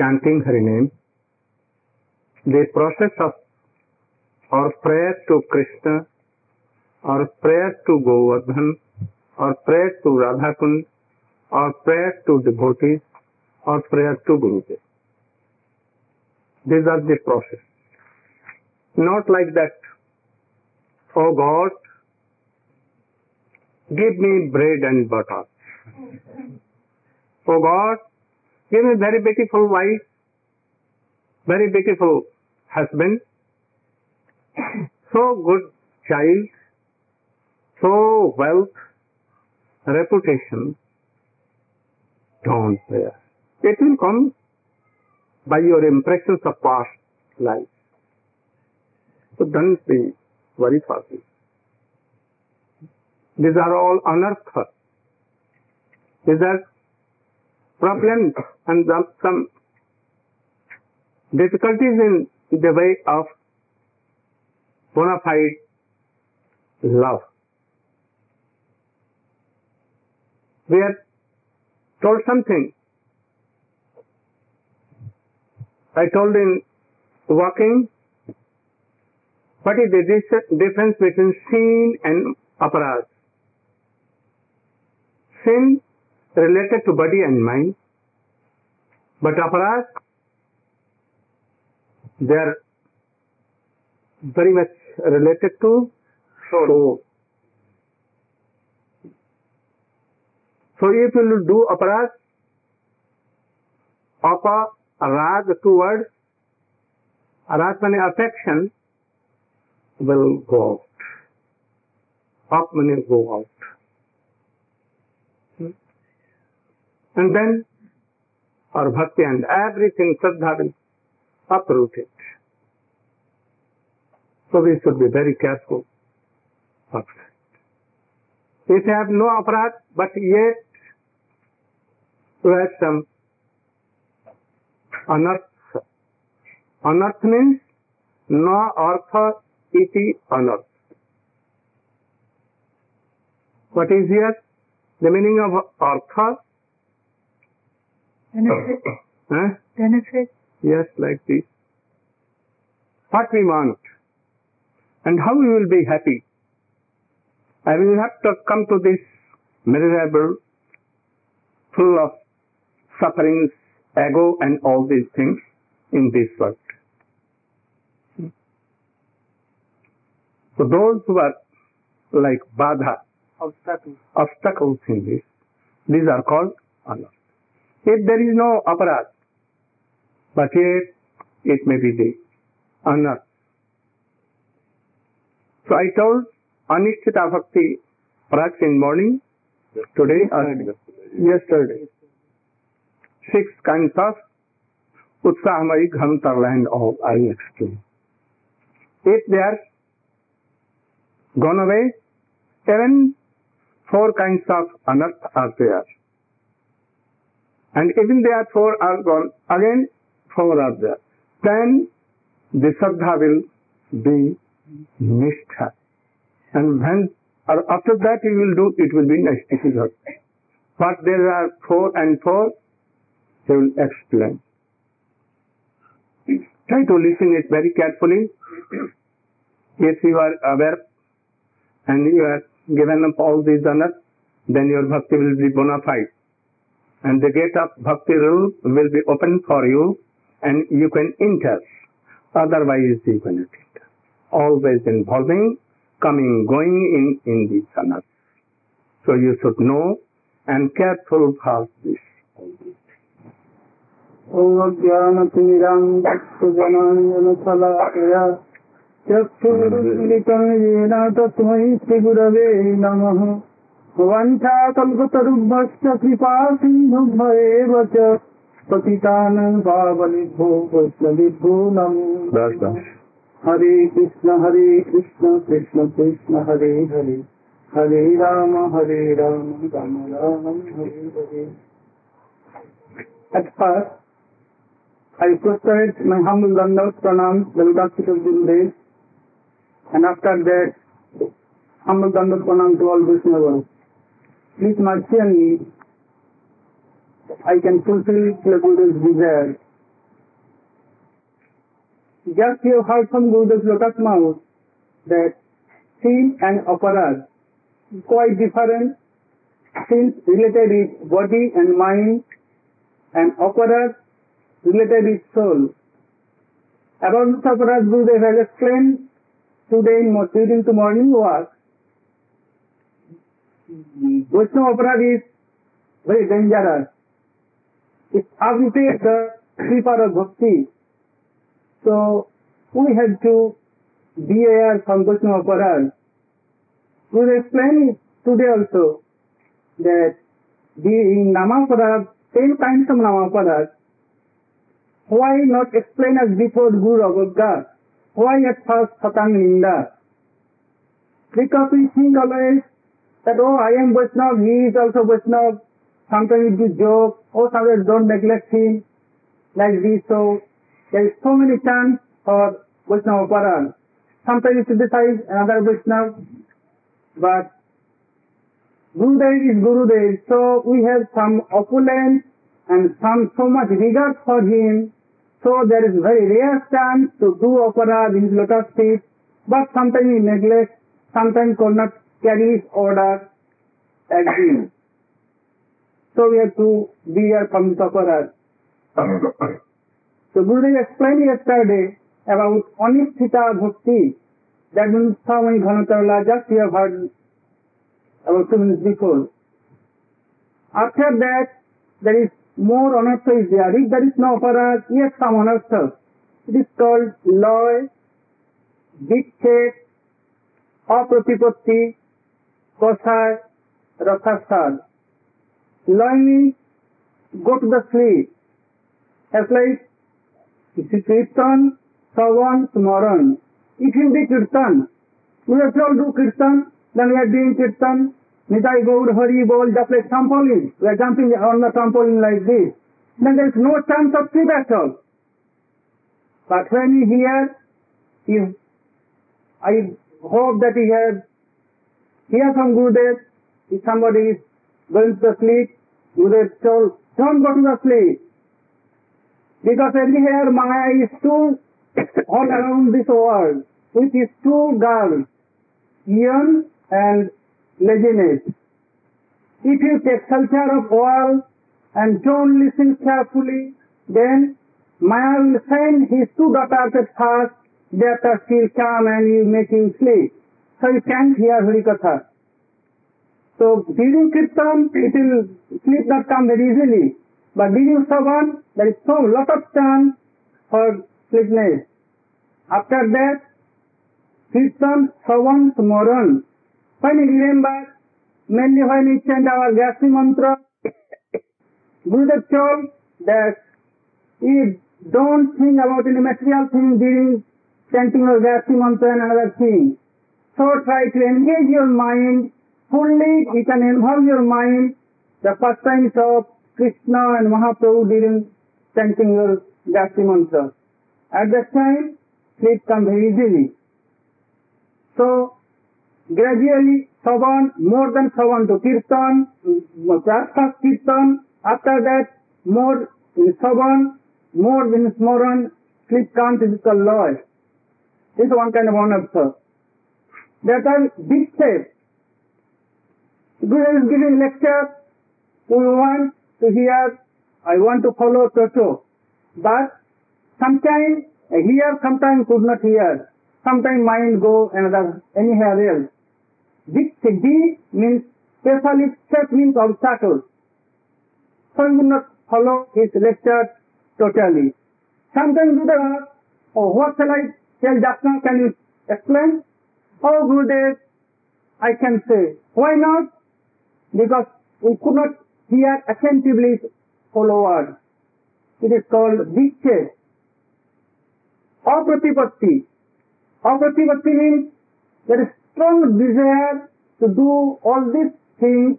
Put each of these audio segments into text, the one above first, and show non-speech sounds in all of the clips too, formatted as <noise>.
chanting Hari name, the process of our prayer to Krishna, our prayer to Govardhan, our prayer to Radhakund, our prayer to devotees, our prayer to Guruji. These are the process. Not like that, oh God, give me bread and butter. Oh God, Give me very beautiful wife, very beautiful husband, so good child, so wealth, reputation. Don't bear. It will come by your impressions of past life. So don't be very fussy. These are all unearthed. These are problems and some difficulties in the way of bona fide love. We are told something. I told in walking, what is the difference between sin and aparas? Sin related to body and mind, but for us, they are very much related to soul. soul. So if you do aparat of a two words, rag means affection will go out. Up means go out. Hmm? And then और bhakti and everything shraddha will uprooted so we should be very careful if have no aparadh but ये to have some anarth anarth means न अर्थ इति anarth what is yeah the meaning of arth Benefit? huh? Benefit? Yes, like this. What we want and how we will be happy. I will have to come to this miserable, full of sufferings, ego and all these things in this world. So those who are like badha, obstacles, obstacles in this, these are called anas. If there is no aparadh bucket it may be they owner so I told अनिश्चित आभक्ति प्रैक्स in morning today yesterday six kind of utsaha हमारी घन land of I explain if they are gone away seven four kind of anarth are they are And even there four are gone, again four are there. Then the sadha will be nishtha. And when, or after that you will do, it will be nashtikisar. But there are four and four, they will explain. Try to listen it very carefully. if you are aware and you are given up all these dhanas, then your bhakti will be bona fide and the gate of Bhakti Roop will be open for you and you can enter. Otherwise you cannot enter. Always involving, coming, going in, in these sanas. So you should know and careful about this. चक्षुरुमिलितं येन तस्मै श्रीगुरवे नमः वञ्चाकल्पतरुभ्यश्च कृपा सिन्धुभ्येव च पतितान् पावनिभो वैष्णविभो नमो हरे कृष्ण हरे कृष्ण कृष्ण कृष्ण हरे हरे हरे राम हरे Ram Ram Ram Hare Hare At first, I prostrate my humble dandas pranams, Dalgati Kabdil and after that, humble dandas pranams to all Vishnu please nurture me, I can fulfill the Guru's desire. Just you heard from Gurudev Lotus mouth that sin and aparad is quite different. Sin related with body and mind and aparad related with soul. About this aparad Gurudev has explained today in, during the morning work Vaishnava Aparad is very dangerous. If the bhakti, so we have to be aware from Vaishnava Aparad. We will explain today also that in Namaparad, ten kinds of Namaparad, why not explain as before Guru Avagga? Why at first Satang Ninda? Because we think always that, oh, I am Vaishnav, he is also Vaishnav. Sometimes we joke, oh, sometimes don't neglect him, like this. So there is so many chants for Vaishnava Paran. Sometimes you criticize another Vaishnava, but Gurudev is Gurudev, so we have some opulence and some so much regard for him. So there is very rare chance to do opera in lotus feet, but sometimes we neglect, sometimes cannot carries order as being. So we have to be beware from sufferers. so Gurudev explained yesterday about anishita bhakti. That means how many just we have heard about two minutes before. After that, there is more anartha is there. If there is no aparas, yes, some anartha. It is called loy, dictate, apropripatti, কথায় রসাস্বাদ লয়নি go to the sleep applied kirtan shravan smaran It will be kirtan. We have to do kirtan, then we are doing kirtan. Nidai Gaur Hari Bol, just like trampoline. We are jumping on the trampoline like this. Then there is no chance of sleep at all. But when you hear, if I hope that you have hear some Gurudev, if somebody is going to sleep, Gurudev told, don't go to the sleep. Because everywhere Maya is too <coughs> all around this world, with his two girls, Ian and laziness. If you take shelter of world and don't listen carefully, then Maya will send his two daughters at first, thereafter she'll come and you make him sleep. so you can't hear Harikatha. So during Kirtan, it will sleep not come very easily. But during Savan, there is so lot of time for sleepiness. After that, Kirtan, Savan, Smaran. When you remember, mainly when we chant our Gayatri Mantra, Gurudev told that if don't think about any material thing during chanting of Gayatri Mantra and another thing, So try to engage your mind fully. You can involve your mind. The first pastimes of Krishna and Mahaprabhu during chanting your Gayatri Mantra. At that time, sleep comes very easily. So, gradually, Savan, more than Savan to Kirtan, Prastha Kirtan, after that, more in Savan, more in Smoran, sleep comes is called lowest. This is one kind of one of the. There are big tapes. Guru is giving lecture. We want to hear. I want to follow Toto. But sometimes I hear, sometimes could not hear. Sometimes mind go another anywhere else. This D means specially step means obstacles. Some could not follow his lecture totally. Sometimes Buddha or oh, what shall I tell Jasna? Can you explain? How good is, I can say. Why not? Because we could not hear attentively follow word. It is called vichya. Apratipatti. Apratipatti means there is strong desire to do all these things.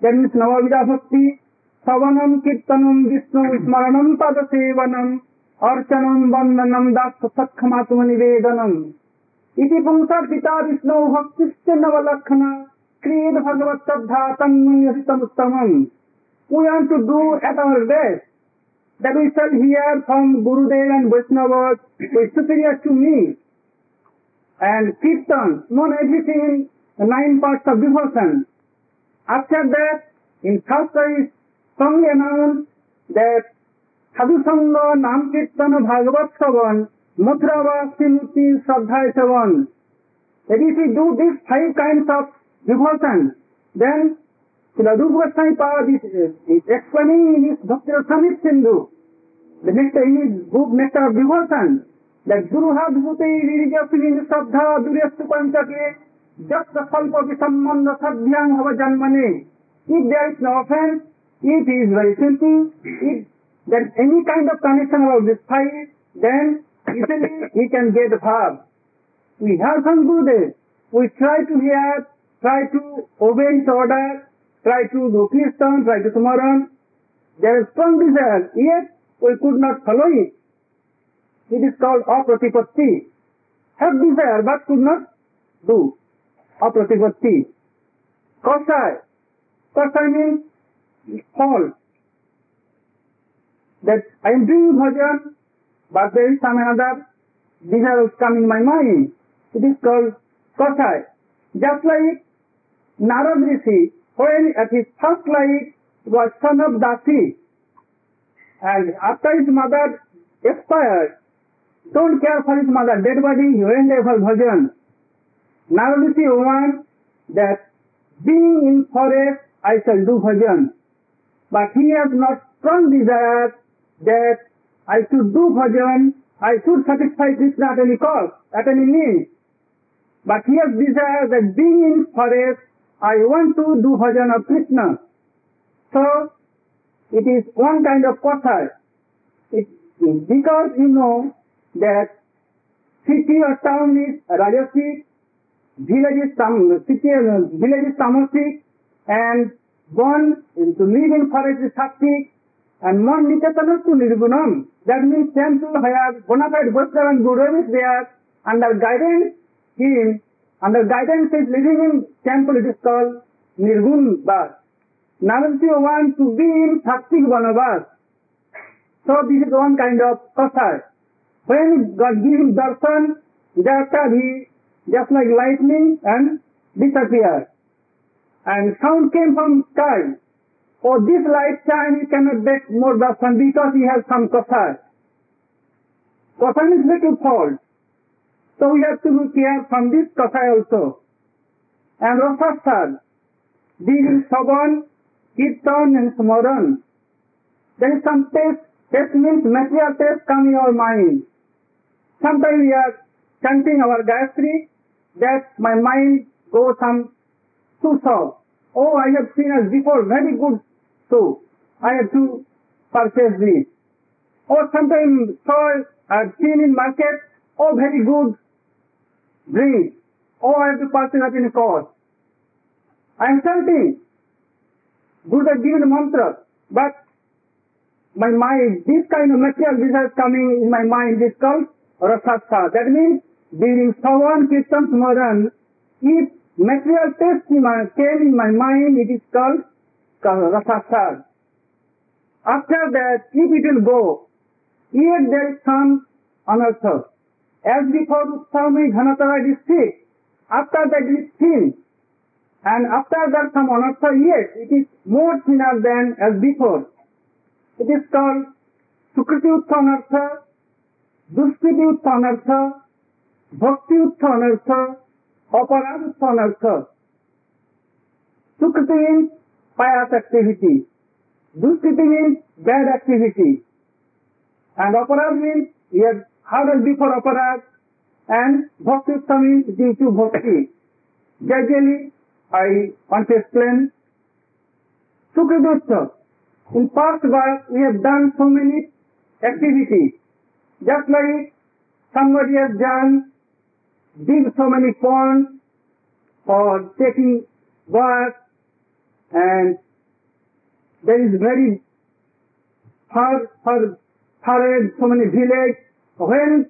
That means Navavida Bhakti, Savanam, Kirtanam, Vishnu, Smaranam, पद Sevanam, Archanam, Vandanam, दास सख्यमात्म निवेदनम इति पुंसा पिता विष्णो भक्तिश्च नवलक्षणा creed Bhagavad Sadha Sanmanyatam Samam. We want to do at our best that we shall hear from Gurudev and Vaishnava who is superior to me. And Kirtan, not everything in nine parts of devotion. After that, in first service, strongly announced that Sadhu Sangha Nam Kirtan Bhagavat Savan Mudra Vasimti Sadhya Sevan. That if we do these five kinds of devotion, then Srila Rupa Goswami Pad is, explaining in his Sindhu, the nectar, in his book of Devotion, that Guru had Bhute religious in Sadhya Durestu just the Kalpa Sadhyang Hava Janmane. If there is no offense, if is very simple, if there any kind of connection about this five, then Easily he can get verb. We have some good. We try to hear, try to obey his order, try to do kirtan, try to samaran. There is strong desire, yet we could not follow it. It is called apratipatti. Have desire but could not do. Apratipatti. Kosai. Kosai means false. That I am doing bhajan, but there is some another desire come in my mind. It is called kasai. Just like Narad Rishi, when at his first life was son of Dasi, and after his mother expired, don't care for his mother, dead body, he went there for bhajan. Narad Rishi warned that being in forest, I shall do bhajan. But he has not strong desire that I should do for I should satisfy Krishna at any cost, at any means. But he has desire that being in forest, I want to do bhajan of Krishna. So, it is one kind of kosher. It is because you know that city or town is rajasic, village is tam, city, village is tamasic, and one into living in forest is saktic, And one nityatanam to nirgunam. That means temple has bona fide Vaishnava and Guru is there. Under guidance, him, under guidance is living in temple, it is called nirgun bas. Narasya wants to be in Saktik Vanavas. So this is one kind of prasad. When God gives darshan, thereafter he just like lightning and disappear And sound came from sky. For this lifetime he cannot get more darshan because he has some kasar. Kasar is little fault. So we have to look here from this kasar also. And rasasar, this is Sagan, kirtan and smaran. There is some taste, taste means material taste come in our mind. Sometimes we are chanting our Gayatri that my mind goes some to solve. Oh, I have seen as before very good So I have to purchase this. Or sometimes soil I've seen in market, all very good, drink. it. Or I have to purchase at any cost. I am chanting. Guru has given mantra, but my mind, this kind of material desires coming in my mind is called rasasa. That means during Savan Kirtan Smaran, if material taste came in my mind, it is called After that, if it will go, yet there is some earth, As before, Swami Ghanatara is sick. After that, it is thin. And after that, some earth, yes, it is more thinner than as before. It is called Sukriti Uttha on earth, Bhakti earth, Aparad earth. Sukriti means pious activity. Doorkeeping means bad activity. And Aparad means here hard due for Aparad? and Bhakti means due to bhakti. Gradually, I want to explain. Sukhadutta. In past work, we have done so many activities. Just like somebody has done, dig so many ponds, or taking work, and there is very far, far, far away, so many village. When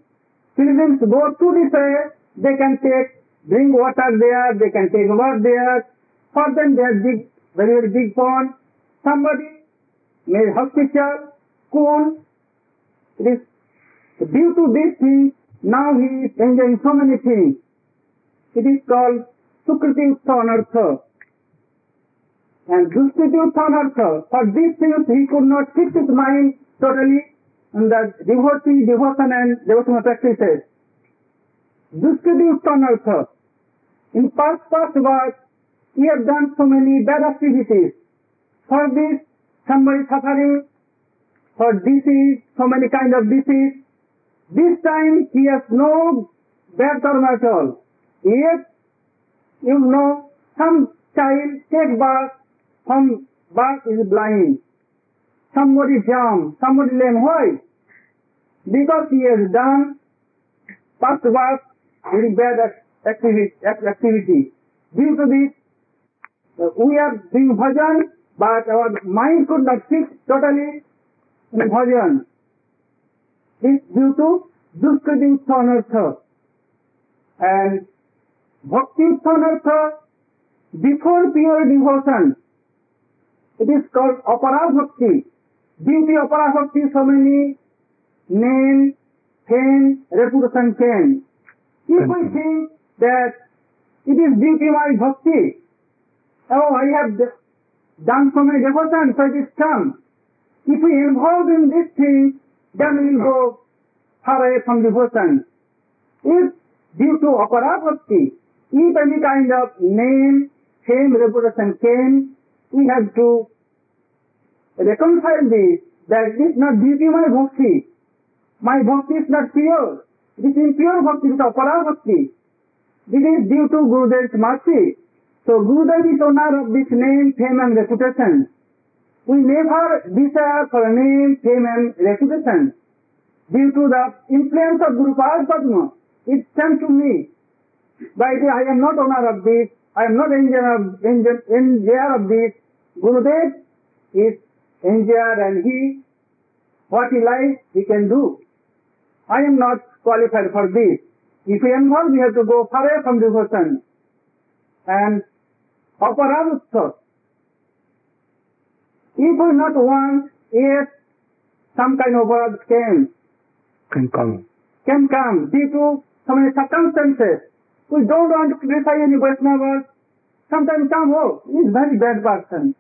pilgrims go to the prayer, they can take drink water there, they can take bath there. For them, they are big, very, very big pond. Somebody may have teacher, cool. It is due to this thing, now he is enjoying so many things. It is called Sukriti Sonartha. and prostitutes on herself. For these things he could not fix his mind totally in the devotee, devotion and devotional practices. Prostitutes on herself. In past past work, he had done so many bad activities. For this, somebody suffering, for disease, so many kind of disease. This time he has no bad karma at all. Yet, you know, some child take birth Some back is blind. Somebody dumb. Somebody lame. Why? Because he has done past work very bad activity. activity. Due to this, we are doing bhajan, but our mind could not fix totally in bhajan. It's due to Duskritin Sonartha. And Bhakti Sonartha, before pure devotion, It is called Aparabhakti. Due to Aparabhakti, so many name, fame, reputation came. If we think that it is due to my bhakti, oh, I have done so many devotions, so it is come. If we involve in this thing, then we will go far away from devotion. If due to aparabhakti, if any kind of name, fame, reputation came, we have to reconcile this, that this is not due to my bhakti. My bhakti is not pure. This impure bhakti, it is apara bhakti. This is due to Gurudev's mercy. So Gurudev is owner of this name, fame and reputation. We never desire for name, fame and reputation. Due to the influence of Guru Padma, it sent to me. By the I am not owner of this, I am not engineer of, engineer of this. Gurudev is engineer and he, what he likes, he can do. I am not qualified for this. If we involve, we have to go far away from devotion and aparavutsa. If we not want, if some kind of words can, can come, can come due to so many circumstances, we don't want to criticize any Vaishnavas. Sometimes some, oh, is very bad person.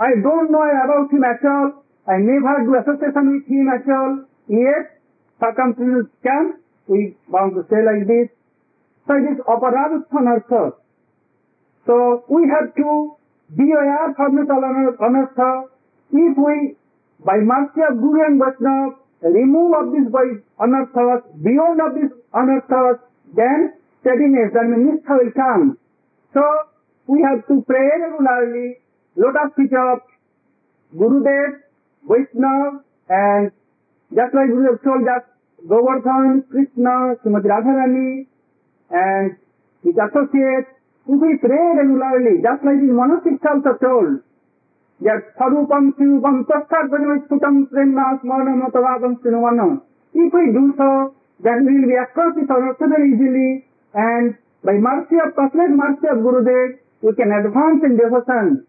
I don't know about him at all. I never do association with him at all. Yet, circumstances can, we bound to say like this. So it is aparaduthan artha. So we have to be aware of mental anartha. If we, by mercy of Guru and Vaishnava, remove of this by anarthas, beyond of this anarthas, then steadiness, I mean, nistha will come. So we have to pray regularly Lotus feet of Gurudev, Vaishnav, and just like Gurudev told us, Govardhan, Krishna, Srimati Radharani, and his associates, if we pray regularly, just like in monastic also told, that Sarupam Shivam Tastat Vajvasputam Premna Smaranam Matavadam, Srinovanam. If we do so, then we will be across this obstacle easily, and by mercy of, personal mercy of Gurudev, we can advance in devotion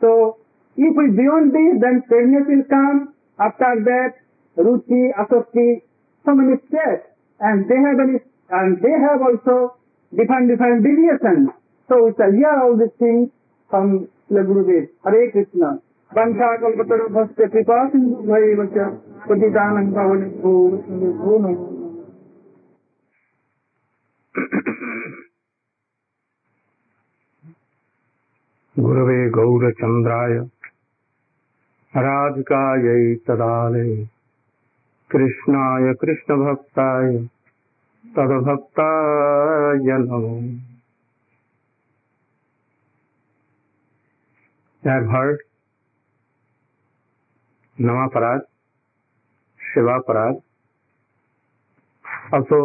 So If we beyond this, then steadiness will come. After that, ruchi, asakti, so many states, and they have any, and they have also different different deviations. So we shall hear all these things from the Gurudev. Hare Krishna. kalpataru बंशा कल्पतरु भस्ते कृपा सिंधु भैव च पतितानं पावनेभ्यो नमो नमः गुरवे गौरचन्द्राय राधिकायै तदालये कृष्णाय कृष्णभक्ताय तदभक्ताय नमो heard नवापराध शिवापराध also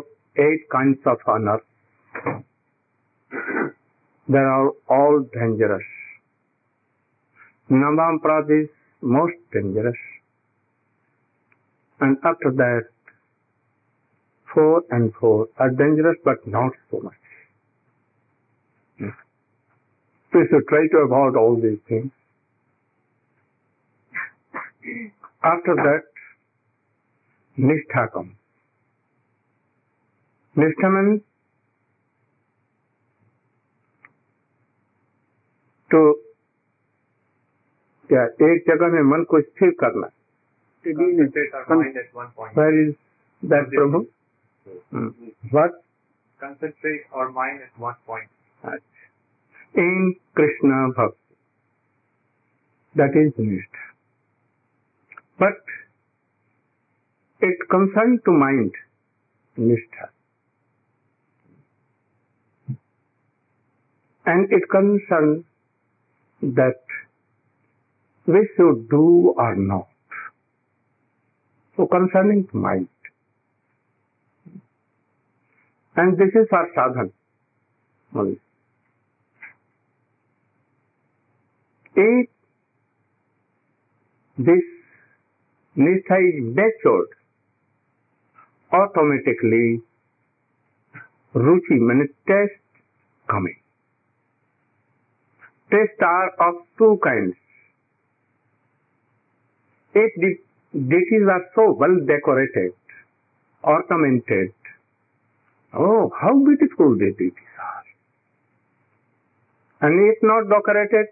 eight kind of honour there are all dangerous Navam Prad is most dangerous. And after that, four and four are dangerous but not so much. We should try to avoid all these things. After that, Nishtha comes. Nishtha means to क्या एक जगह में मन को स्थिर करना प्रभु what concentrate our mind at one point. In Krishna Bhakti. That is Nishtha. But it concerns to mind, Nishtha. And it concerns that which you do or not. So concerning mind. And this is our sadhana only. If this nitha is matured, automatically ruchi means taste coming. Taste are of two kinds. If the deities are so well decorated, ornamented, oh, how beautiful the deities are. And if not decorated,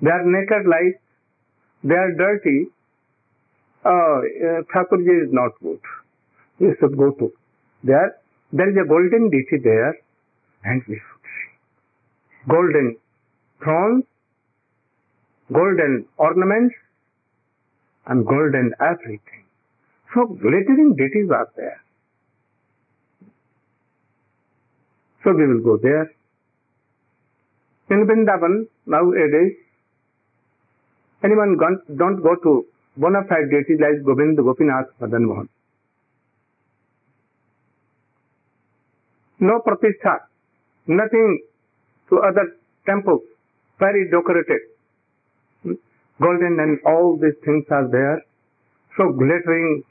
they are naked like, they are dirty, uh, uh, Thakurji is not good. You should go to. There, there is a golden deity there, and we should see. Golden, bronze, golden ornaments, and golden everything. So glittering deities are there. So we will go there. In Vrindavan, nowadays, anyone gone, don't go to bona fide deities like Govind, Gopinath, Madan Mohan. No pratistha, nothing to other temples, very decorated. golden and all these things are there. So glittering,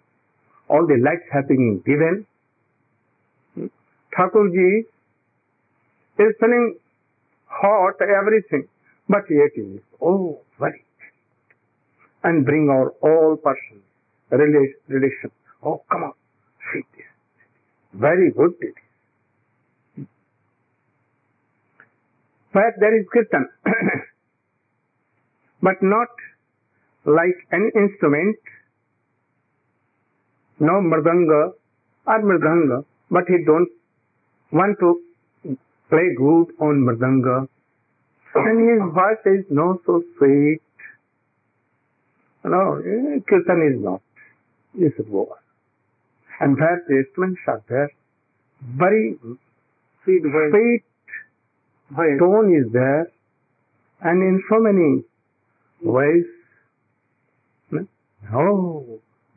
all the lights have been given. Thakurji is feeling hot everything, but yet is oh very and bring our all persons, relation. Oh come on, see this. Very good it is. But there is Kirtan. <clears throat> but not like any instrument, no mridanga or mridanga, but he don't want to play good on mridanga. And his voice is not so sweet. No, kirtan is not. It's war. And their statements are there. Very sweet, sweet tone is there. And in so many no, Oh,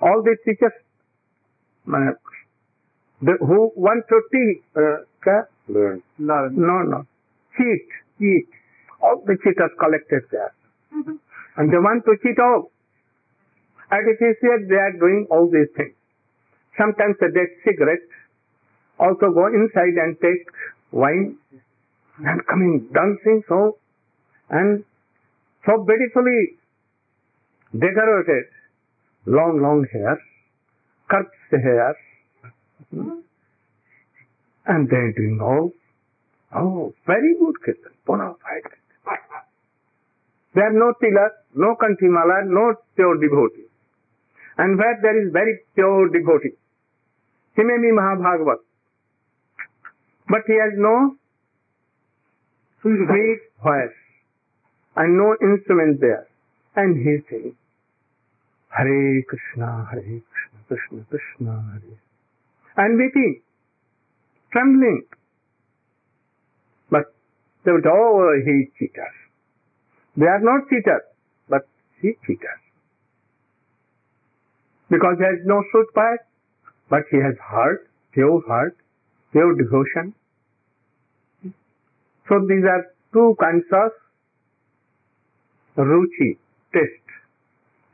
all these teachers the, who 150 uh, Learn. Learn. no no cheat cheat all the cheaters collected there mm-hmm. and they want to cheat all artificially they are doing all these things sometimes they take cigarettes also go inside and take wine and coming dancing so and so beautifully decorated long long hair curved hair and they're doing all oh very good kirtan bona fide there are no tilak, no mala, no pure devotee. And where there is very pure devotee, he may be Mahabhagavat, but he has no he made voice and no instrument there. And he sings, Hare Krishna, Hare Krishna, Krishna Krishna, Hare. And weeping, trembling. But they would, oh, he cheaters. They are not cheaters, but he cheaters. Because he has no soothpipe, but he has heart, pure heart, pure devotion, so these are two kinds of ruchi, test.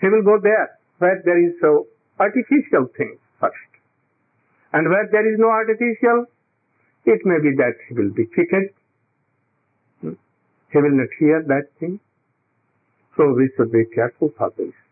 He will go there where there is so artificial thing first. And where there is no artificial, it may be that he will be cheated. Hmm? He will not hear that thing. So we should be careful for this.